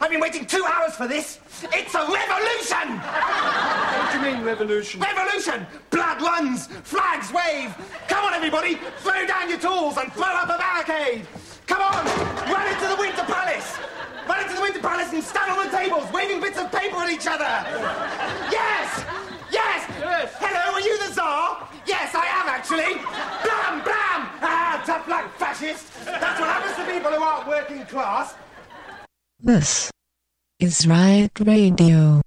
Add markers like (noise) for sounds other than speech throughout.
I've been waiting two hours for this. It's a revolution! What do you mean, revolution? Revolution! Blood runs, flags wave. Come on, everybody, throw down your tools and throw up a barricade. Come on, run into the Winter Palace. Run into the Winter Palace and stand on the tables, waving bits of paper at each other. Yes! Yes! Yes. Hello, are you the Tsar? Yes, I am actually. Blam, blam! Ah, tough luck, fascist. That's what happens to people who aren't working class. This is Riot Radio.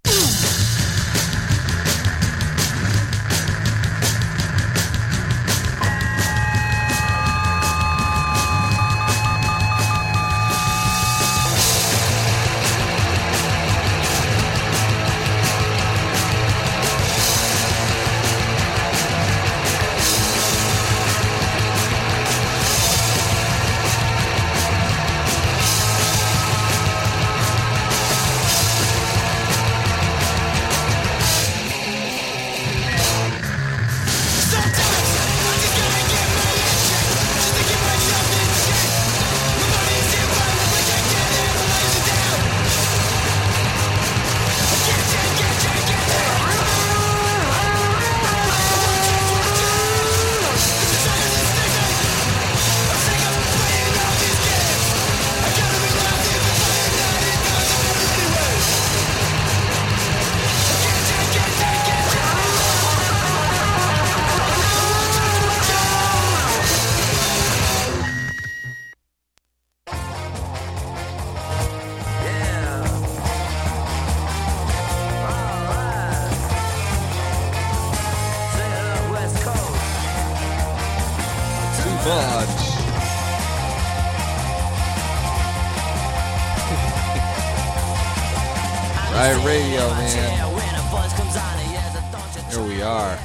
Here we are.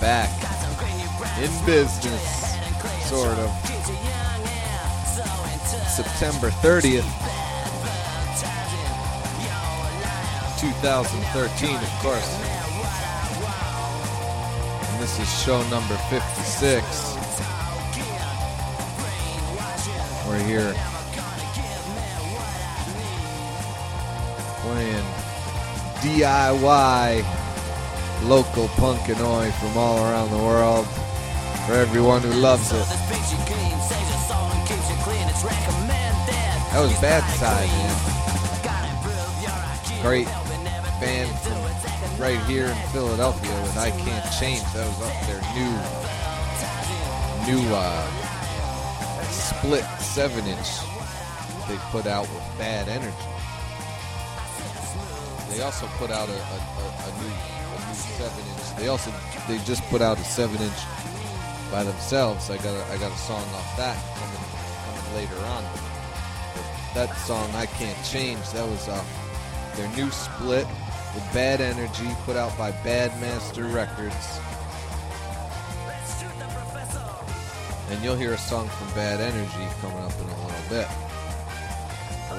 Back in business, sort of. September 30th, 2013, of course. And this is show number 56. We're here playing DIY local punk and oi from all around the world for everyone who loves it. That was Bad Side, man. Great band from right here in Philadelphia with I Can't Change. That was up their new, new uh, split seven inch they put out with Bad Energy. They also put out a, a, a a new seven inch. They also they just put out a seven inch by themselves. I got a, I got a song off that coming coming later on. But that song I can't change. That was uh, their new split with Bad Energy, put out by Bad Master Records. And you'll hear a song from Bad Energy coming up in a little bit.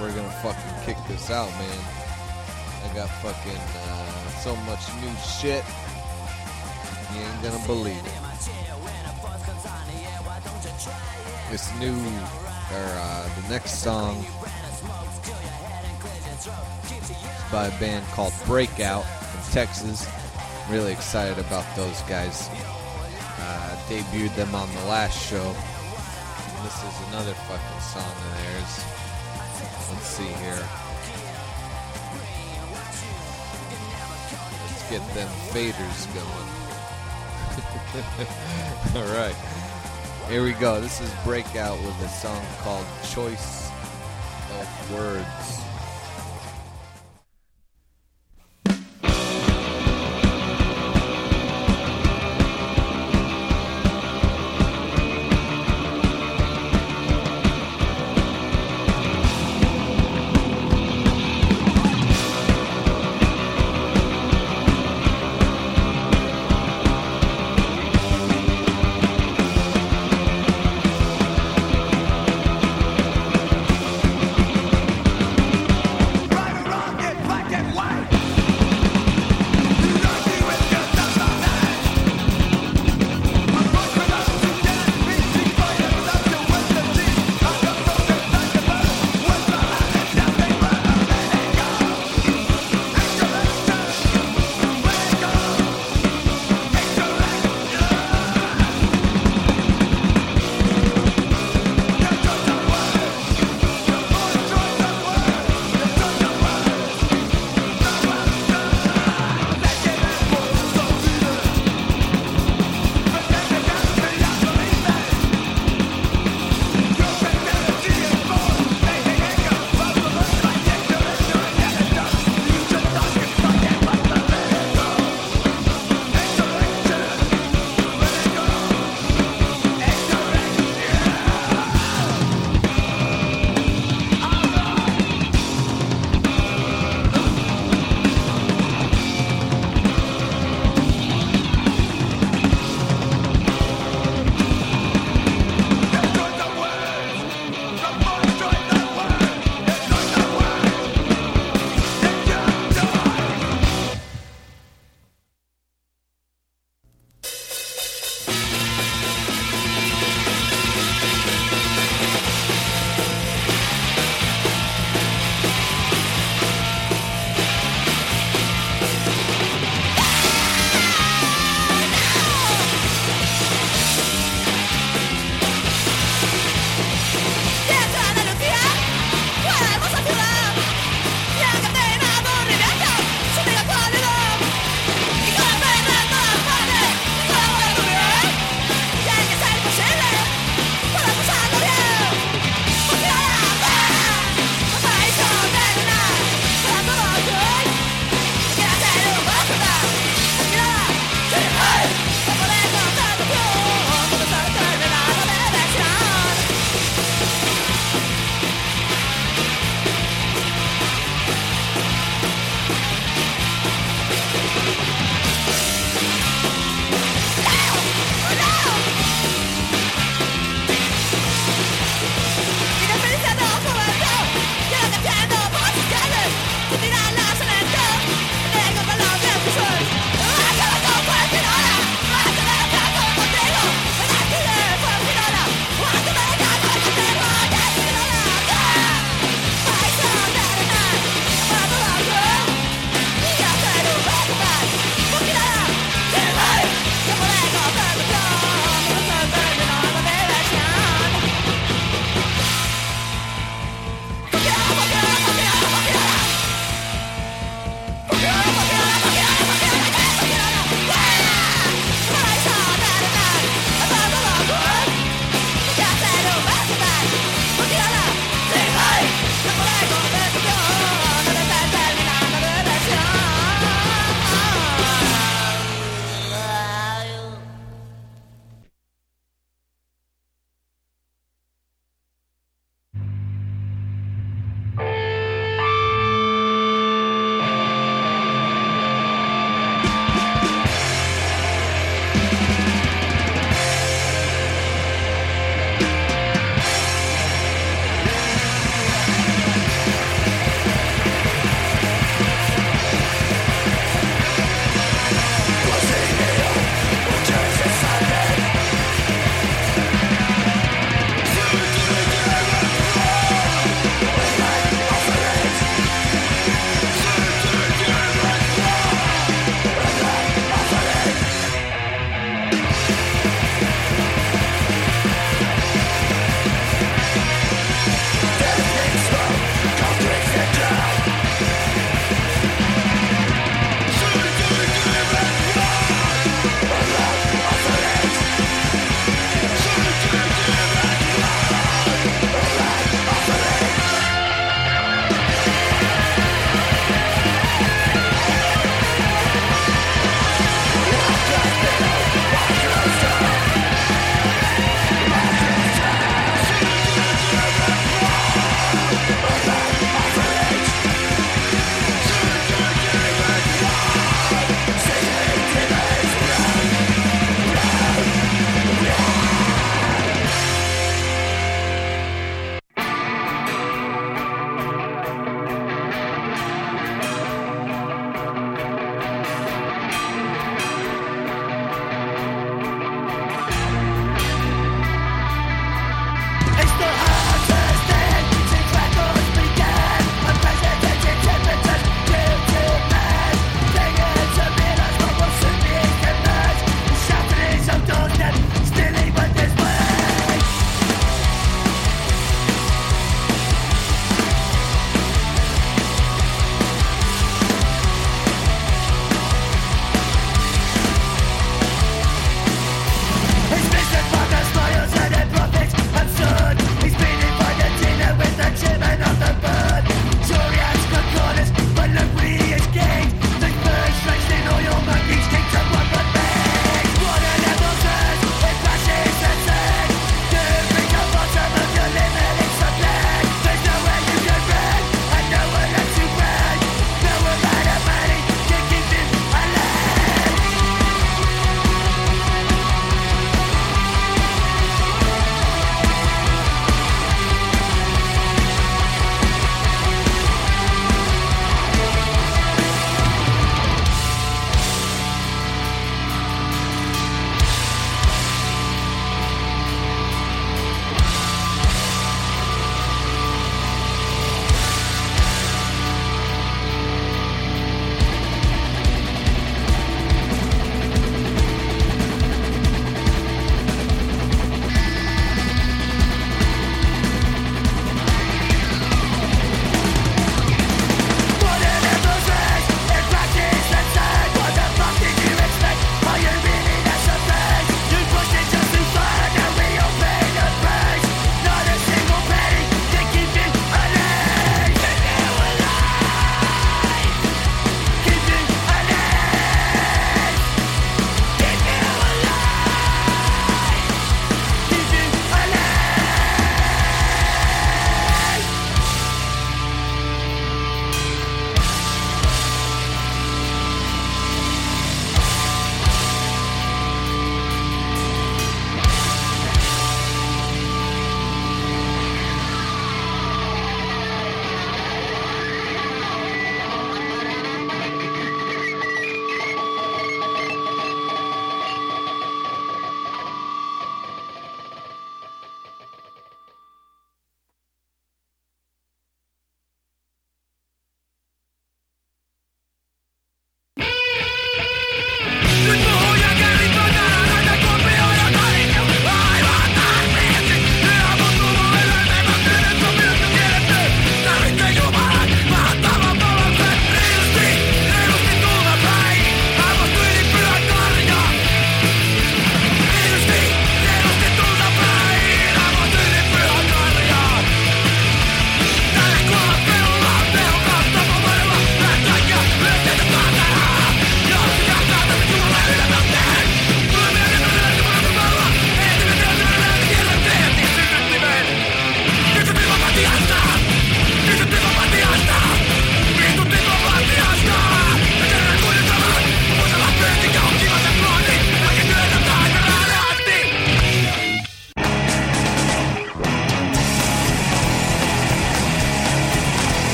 We're gonna fucking kick this out, man. I got fucking uh, so much new shit. You ain't gonna believe it. This new, or uh, the next song is by a band called Breakout from Texas. Really excited about those guys. Uh, debuted them on the last show. This is another fucking song of theirs. Let's see here. Get them faders going. (laughs) All right. Here we go. This is Breakout with a song called Choice of Words.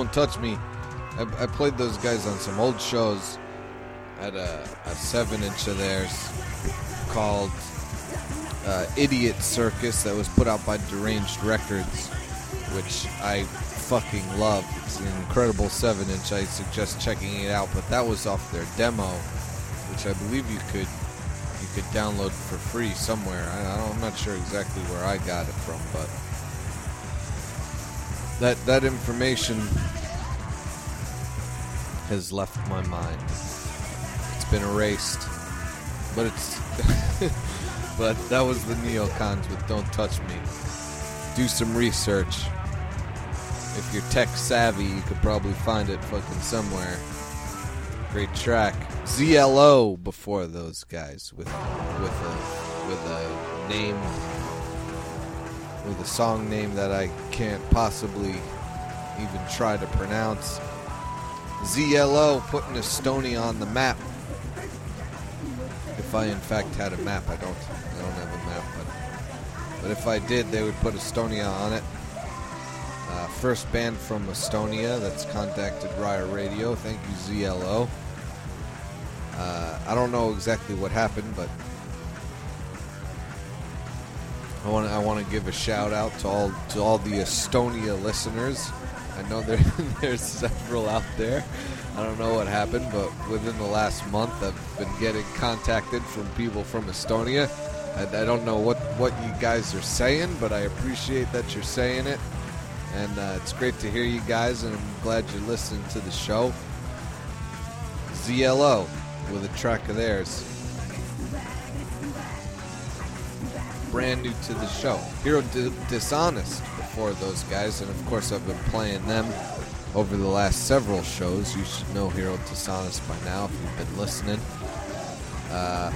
Don't Touch Me. I, I played those guys on some old shows at a, a 7 inch of theirs called uh, Idiot Circus that was put out by Deranged Records, which I fucking love. It's an incredible 7 inch. I suggest checking it out, but that was off their demo which I believe you could you could download for free somewhere. I, I'm not sure exactly where I got it from, but that that information has left my mind. It's been erased, but it's (laughs) but that was the neocons with "Don't Touch Me." Do some research. If you're tech savvy, you could probably find it fucking somewhere. Great track. ZLO before those guys with with a with a name with a song name that I can't possibly even try to pronounce. ZLO putting Estonia on the map. If I in fact had a map, I don't I don't have a map, but but if I did, they would put Estonia on it. Uh, first band from Estonia that's contacted Riot Radio. Thank you, ZLO. Uh, I don't know exactly what happened, but I want I want to give a shout out to all to all the Estonia listeners. I know there (laughs) there's several out there. I don't know what happened, but within the last month, I've been getting contacted from people from Estonia. I, I don't know what what you guys are saying, but I appreciate that you're saying it, and uh, it's great to hear you guys, and I'm glad you're listening to the show. ZLO with a track of theirs. Brand new to the show. Hero D- Dishonest before those guys, and of course, I've been playing them over the last several shows. You should know Hero Dishonest by now if you've been listening. Uh,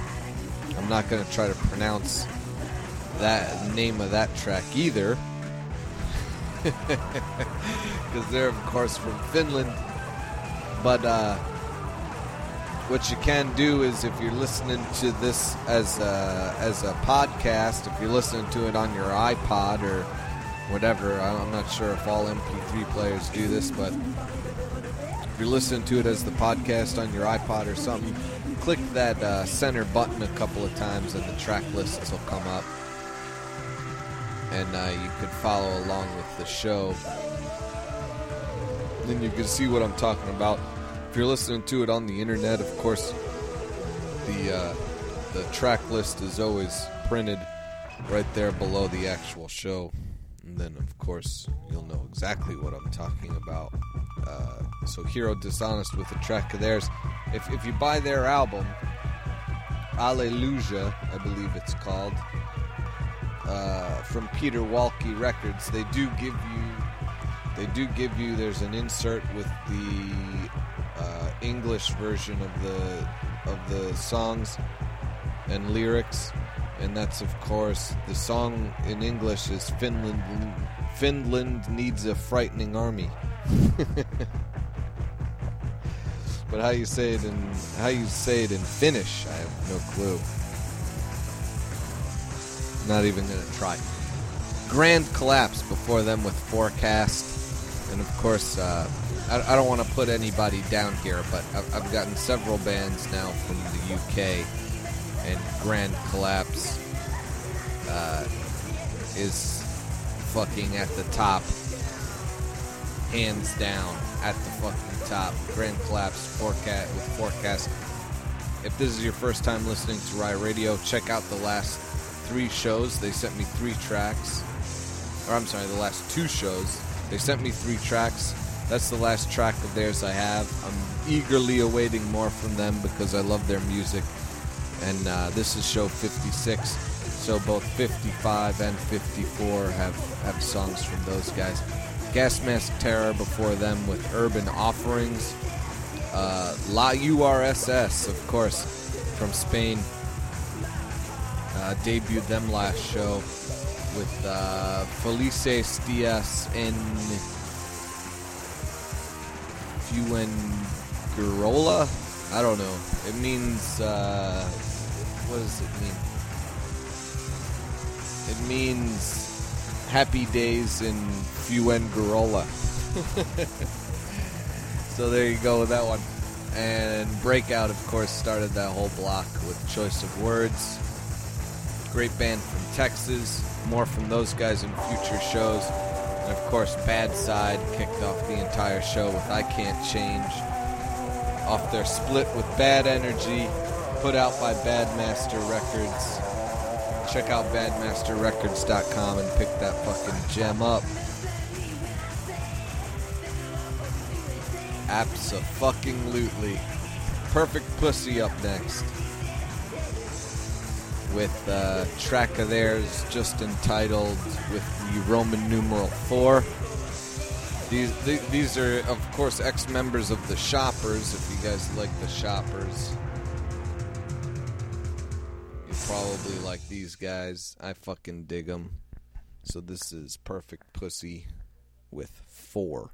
I'm not going to try to pronounce that name of that track either. (laughs) Because they're, of course, from Finland. But, uh, what you can do is if you're listening to this as a, as a podcast, if you're listening to it on your iPod or whatever, I'm not sure if all MP3 players do this, but if you're listening to it as the podcast on your iPod or something, click that uh, center button a couple of times and the track lists will come up. And uh, you could follow along with the show. Then you can see what I'm talking about. If you're listening to it on the internet, of course, the uh, the track list is always printed right there below the actual show, and then of course you'll know exactly what I'm talking about. Uh, so, Hero Dishonest with a track of theirs. If if you buy their album, Alleluia, I believe it's called, uh, from Peterwalkee Records, they do give you they do give you there's an insert with the English version of the of the songs and lyrics, and that's of course the song in English is Finland. Finland needs a frightening army. (laughs) but how you say it in how you say it in Finnish, I have no clue. Not even gonna try. Grand collapse before them with forecast, and of course. Uh, I, I don't want to put anybody down here, but I've, I've gotten several bands now from the UK, and Grand Collapse uh, is fucking at the top, hands down at the fucking top. Grand Collapse forecast with forecast. If this is your first time listening to Riot Radio, check out the last three shows. They sent me three tracks, or I'm sorry, the last two shows. They sent me three tracks. That's the last track of theirs I have. I'm eagerly awaiting more from them because I love their music. And uh, this is show 56. So both 55 and 54 have, have songs from those guys. Gas Mask Terror before them with Urban Offerings. Uh, La URSS, of course, from Spain. Uh, debuted them last show with uh, Felices Diaz en Fuengirola. I don't know. It means uh, what does it mean? It means happy days in Fuengirola. (laughs) so there you go with that one. And Breakout, of course, started that whole block with Choice of Words. Great band from Texas. More from those guys in future shows. And of course, Bad Side kicked off the entire show with I Can't Change. Off their split with Bad Energy, put out by Badmaster Records. Check out badmasterrecords.com and pick that fucking gem up. Abso-fucking-lutely. Perfect Pussy up next. With a track of theirs just entitled with the Roman numeral 4. These, these are, of course, ex members of the Shoppers. If you guys like the Shoppers, you probably like these guys. I fucking dig them. So this is Perfect Pussy with 4.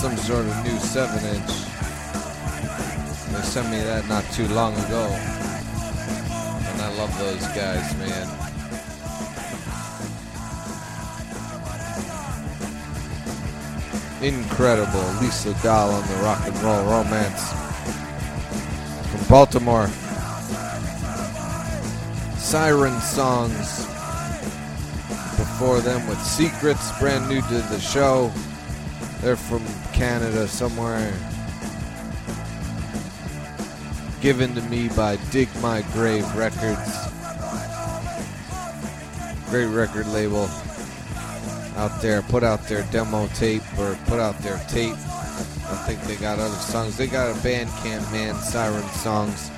Some sort of new 7 inch. They sent me that not too long ago. And I love those guys, man. Incredible. Lisa Dahl on the rock and roll romance. From Baltimore. Siren Songs. Before them with Secrets, brand new to the show. They're from Canada somewhere. Given to me by Dig My Grave Records. Great record label out there. Put out their demo tape or put out their tape. I think they got other songs. They got a Bandcamp, man, Siren Songs.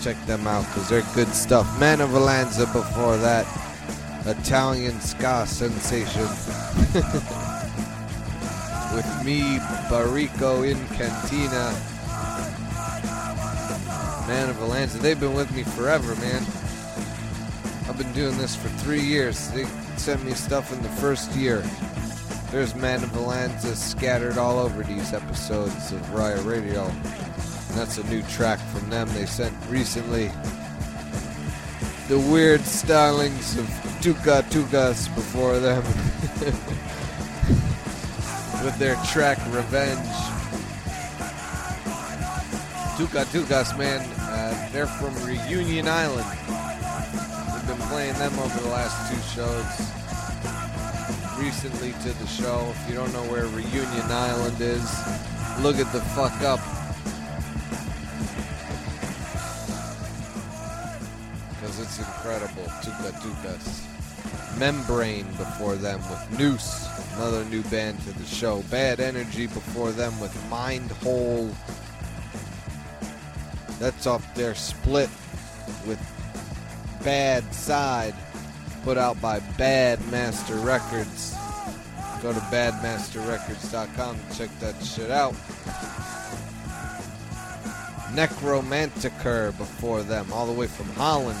Check them out because they're good stuff. Man of Alanza before that. Italian ska sensation. (laughs) With me, Barico in Cantina. Man of Alanza. They've been with me forever, man. I've been doing this for three years. They sent me stuff in the first year. There's Man of Alanza scattered all over these episodes of Riot Radio. And that's a new track from them they sent recently. The weird stylings of Tuka Tukas before them. (laughs) With their track Revenge. Tuka Tukas, man, uh, they're from Reunion Island. We've been playing them over the last two shows. Recently to the show. If you don't know where Reunion Island is, look at the fuck up. Because it's incredible. Tuka Tukas. Membrane before them with Noose, another new band to the show. Bad Energy before them with Mind Hole. That's off their split with Bad Side, put out by Bad Master Records. Go to badmasterrecords.com check that shit out. Necromanticer before them, all the way from Holland.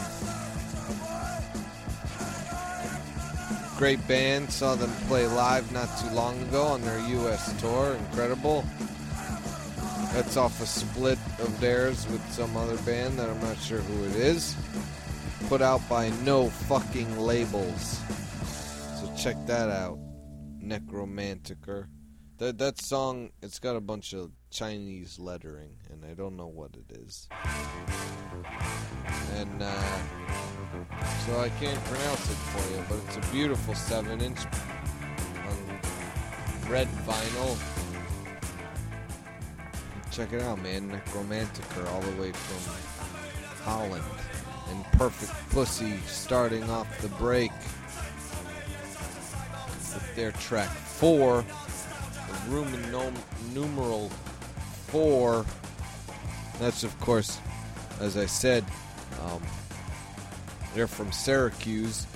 Great band, saw them play live not too long ago on their US tour. Incredible. That's off a split of theirs with some other band that I'm not sure who it is. Put out by no fucking labels. So check that out. Necromanticer. That that song, it's got a bunch of Chinese lettering, and I don't know what it is. And uh, so I can't pronounce it for you, but it's a beautiful seven-inch on red vinyl. Check it out, man. Necromanticer, all the way from Holland. And Perfect Pussy starting off the break with their track 4, the Roman nom- numeral 4. That's, of course, as I said, um, they're from Syracuse.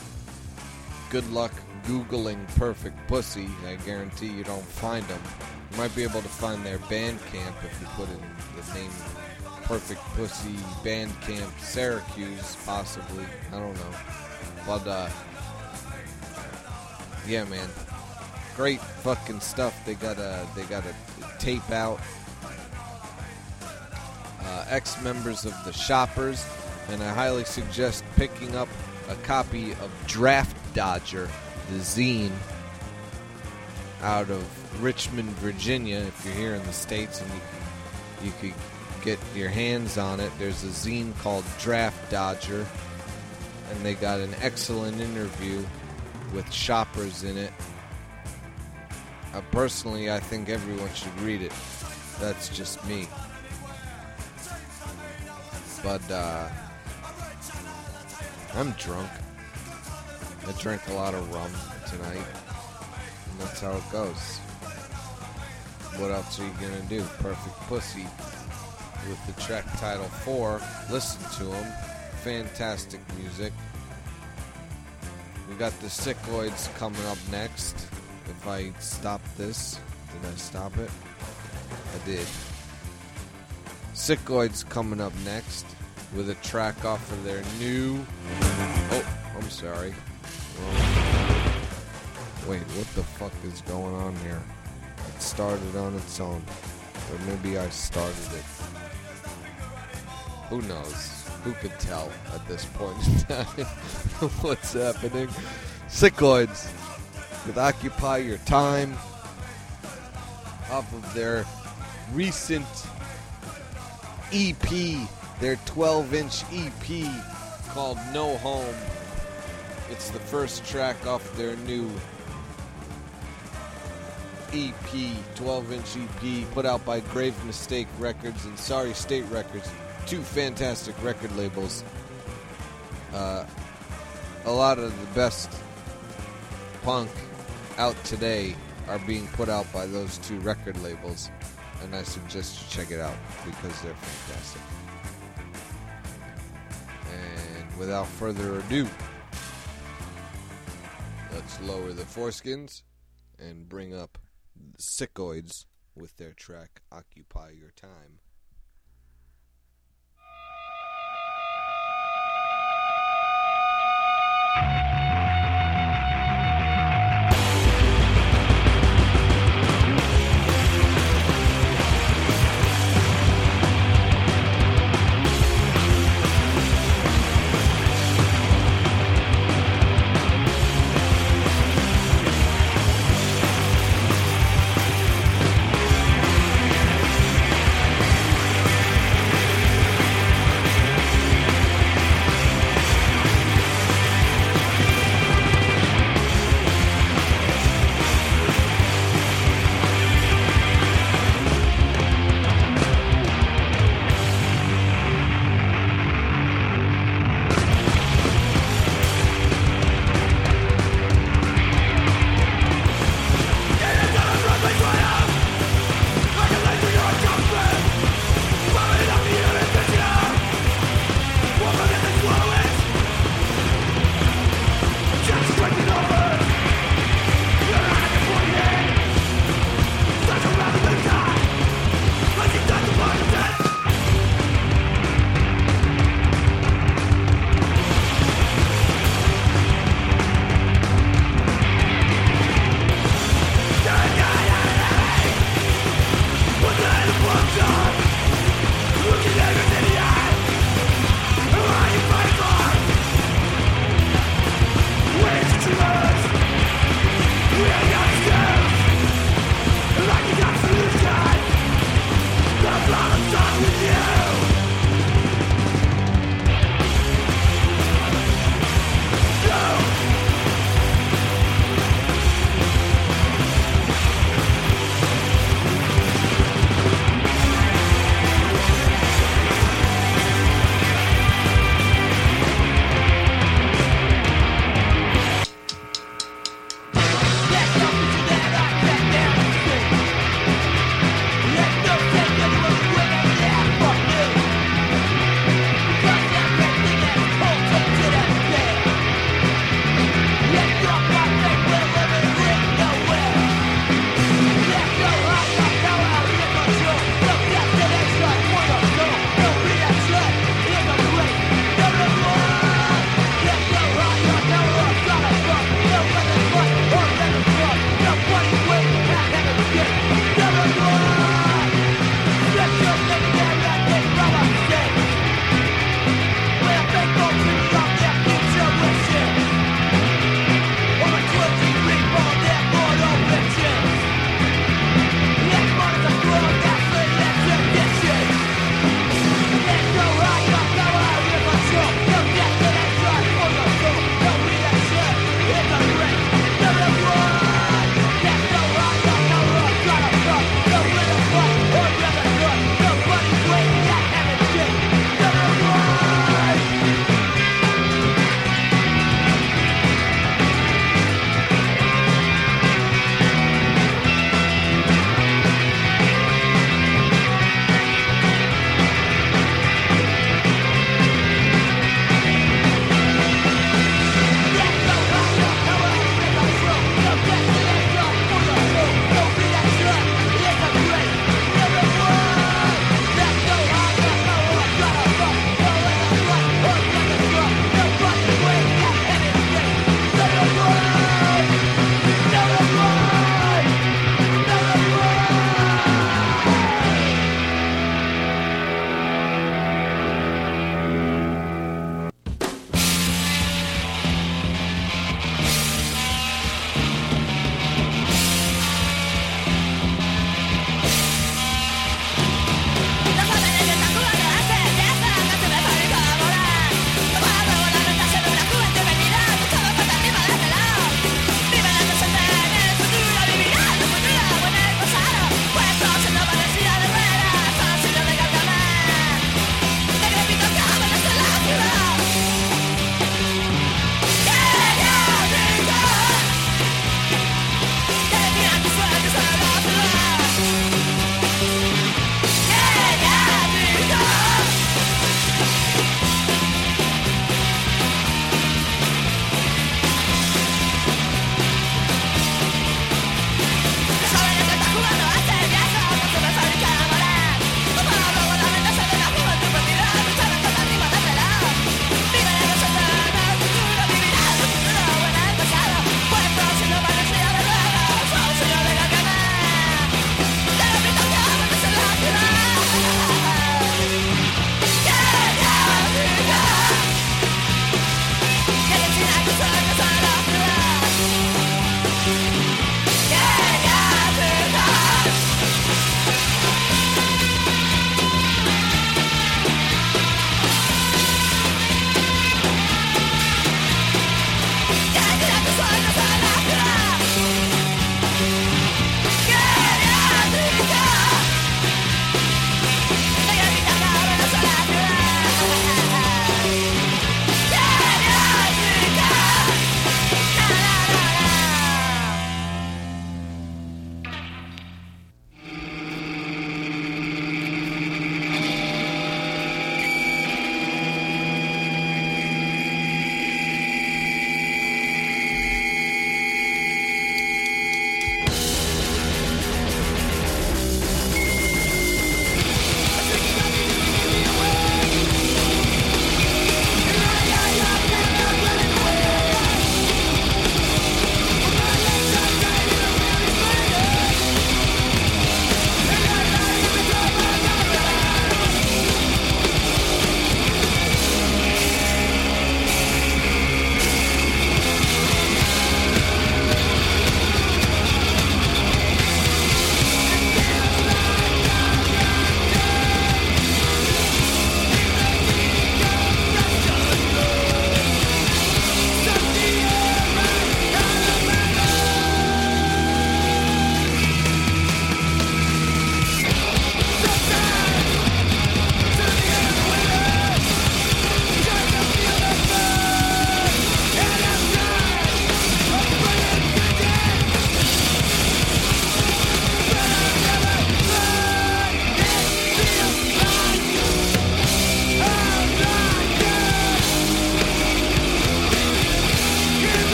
Good luck Googling Perfect Pussy. I guarantee you don't find them. You might be able to find their Bandcamp if you put in the name Perfect Pussy Bandcamp Syracuse, possibly. I don't know. But, uh, yeah, man. Great fucking stuff. They got a, they got a tape out. Uh, Ex members of the Shoppers, and I highly suggest picking up a copy of Draft Dodger, the zine, out of Richmond, Virginia. If you're here in the states and you you could get your hands on it, there's a zine called Draft Dodger, and they got an excellent interview with shoppers in it. Uh, personally, I think everyone should read it. That's just me. But uh, I'm drunk. I drank a lot of rum tonight, and that's how it goes. What else are you gonna do? Perfect Pussy with the track title 4. Listen to them. Fantastic music. We got the Sickoids coming up next. If I stop this, did I stop it? I did. Sickoids coming up next with a track off of their new. Oh, I'm sorry. Wait, what the fuck is going on here? It started on its own. Or maybe I started it. Who knows? Who could tell at this point in time (laughs) what's happening? Sickoids with Occupy Your Time off of their recent EP, their 12 inch EP called No Home. It's the first track off their new EP, 12 inch EP, put out by Grave Mistake Records and Sorry State Records, two fantastic record labels. Uh, a lot of the best punk out today are being put out by those two record labels, and I suggest you check it out because they're fantastic. Without further ado, let's lower the foreskins and bring up the Sickoids with their track Occupy Your Time.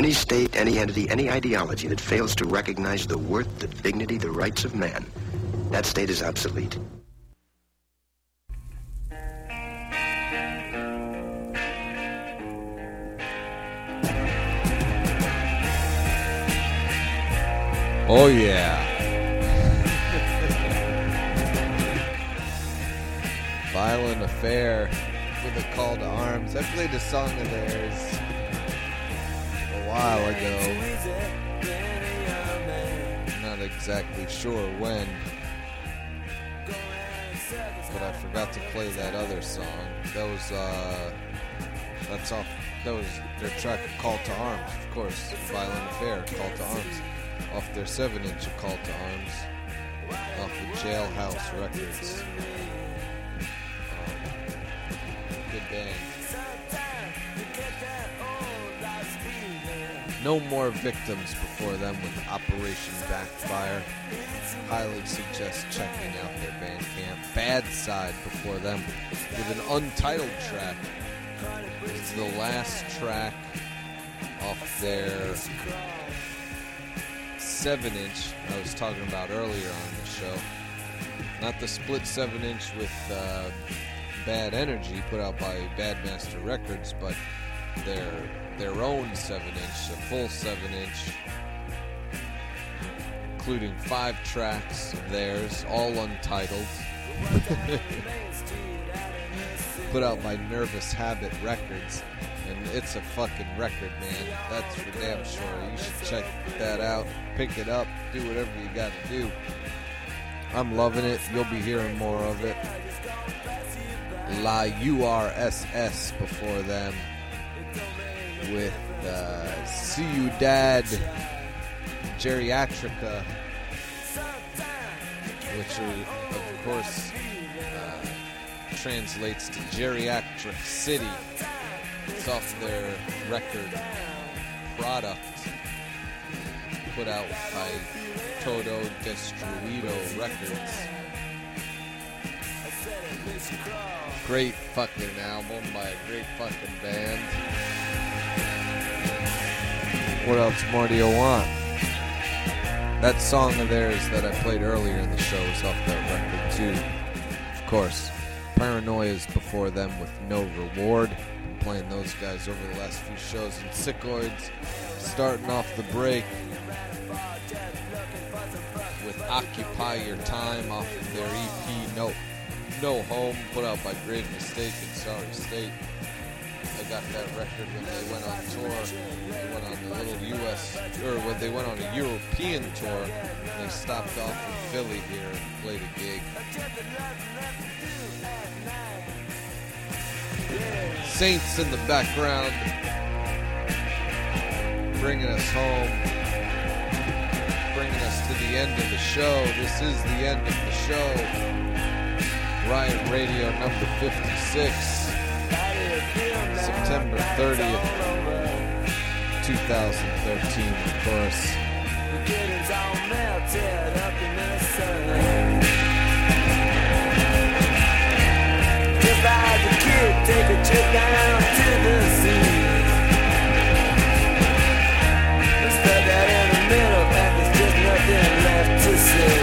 Any state, any entity, any ideology that fails to recognize the worth, the dignity, the rights of man, that state is obsolete. Oh yeah. Violent affair with a call to arms. I played a song of theirs while ago. Not exactly sure when. But I forgot to play that other song. That was uh that's off that was their track Call to Arms, of course. Violent Affair, Call to Arms. Off their seven inch of Call to Arms. Off of Jailhouse Records. Um, good band. No more victims before them with Operation Backfire. Highly suggest checking out their Bandcamp. Bad Side before them with an untitled track. It's the last track off their seven inch I was talking about earlier on the show. Not the split seven inch with uh, Bad Energy put out by Badmaster Records, but their their own seven inch, a full seven inch, including five tracks of theirs, all untitled. (laughs) put out by Nervous Habit Records. And it's a fucking record, man. That's for damn sure. You should check that out. Pick it up. Do whatever you gotta do. I'm loving it. You'll be hearing more of it. La URSS before them. With uh, Ciudad Geriatrica, which are, of course uh, translates to Geriatric City. It's off their record product put out by Todo Destruido Records. Great fucking album by a great fucking band. What else more do you want? That song of theirs that I played earlier in the show is off that record too. Of course, Paranoia's before them with No Reward. Been playing those guys over the last few shows. And Sickoids starting off the break with Occupy Your Time off of their EP No No Home, put out by Grave Mistake and Sorry State. Got that record when they went on tour. They went on a little US, or when they went on a European tour. They stopped off in Philly here and played a gig. Saints in the background, bringing us home, bringing us to the end of the show. This is the end of the show. Riot Radio number 56, September 30th, 2013, of course. A kid, take a trip down to the sea. Let's put that in the middle, and there's just nothing left to say.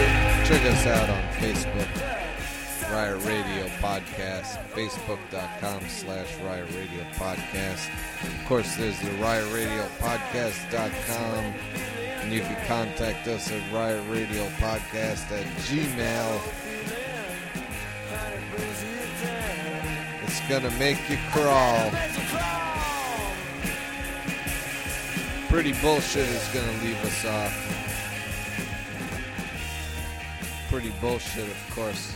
Check us out on Facebook, Riot Radio Podcast, facebook.com slash Riot Radio Podcast. Of course, there's the Riot Radio Podcast.com, and you can contact us at Riot Radio Podcast at Gmail. It's gonna make you crawl. Pretty bullshit is gonna leave us off pretty bullshit, of course.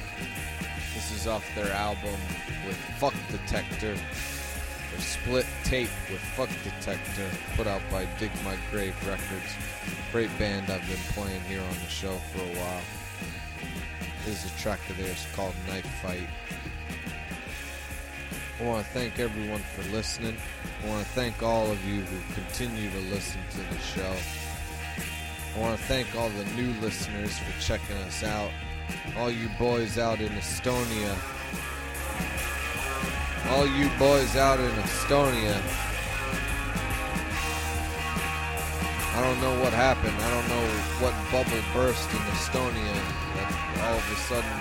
Is off their album with Fuck Detector. Their split tape with Fuck Detector, put out by Dig My Grave Records. Great band I've been playing here on the show for a while. This is a track of theirs called Knife Fight. I want to thank everyone for listening. I want to thank all of you who continue to listen to the show. I want to thank all the new listeners for checking us out. All you boys out in Estonia. All you boys out in Estonia. I don't know what happened. I don't know what bubble burst in Estonia. That all of a sudden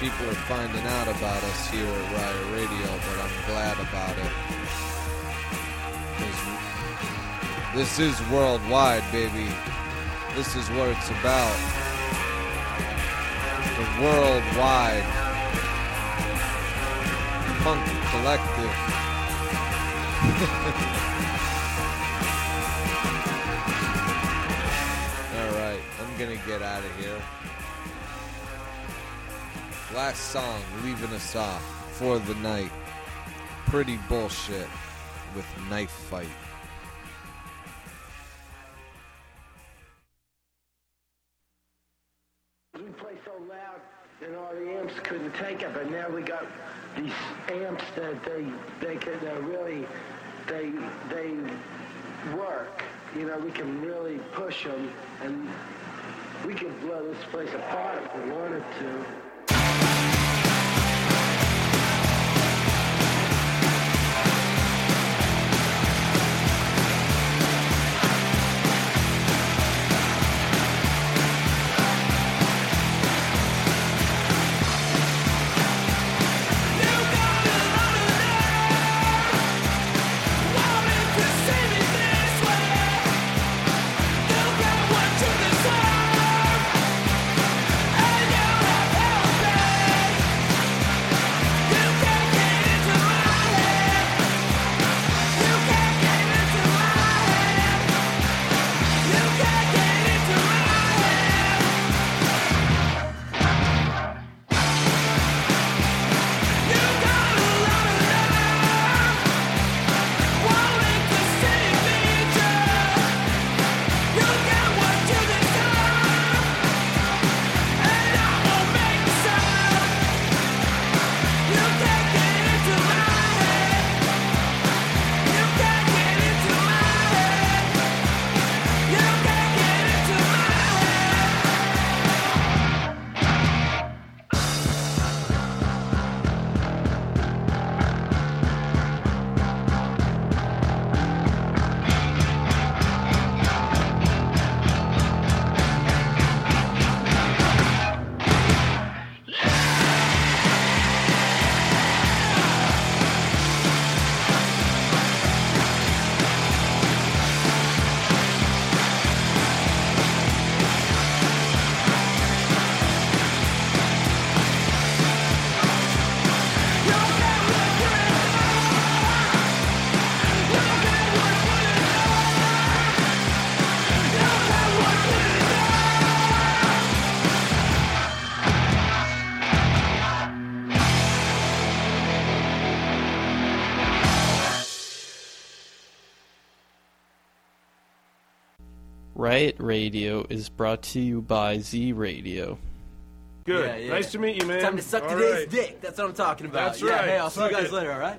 people are finding out about us here at Riot Radio, but I'm glad about it. this is worldwide, baby. This is what it's about. Worldwide punk collective. (laughs) Alright, I'm gonna get out of here. Last song, leaving us off for the night. Pretty bullshit with Knife Fight. And all the amps couldn't take it, but now we got these amps that they they could uh, really they they work. You know, we can really push them, and we could blow this place apart if we wanted to. Radio is brought to you by Z Radio. Good. Yeah, yeah. Nice to meet you, man. Time to suck All today's right. dick. That's what I'm talking about. That's yeah, right. Hey, I'll see you guys it. later. All right.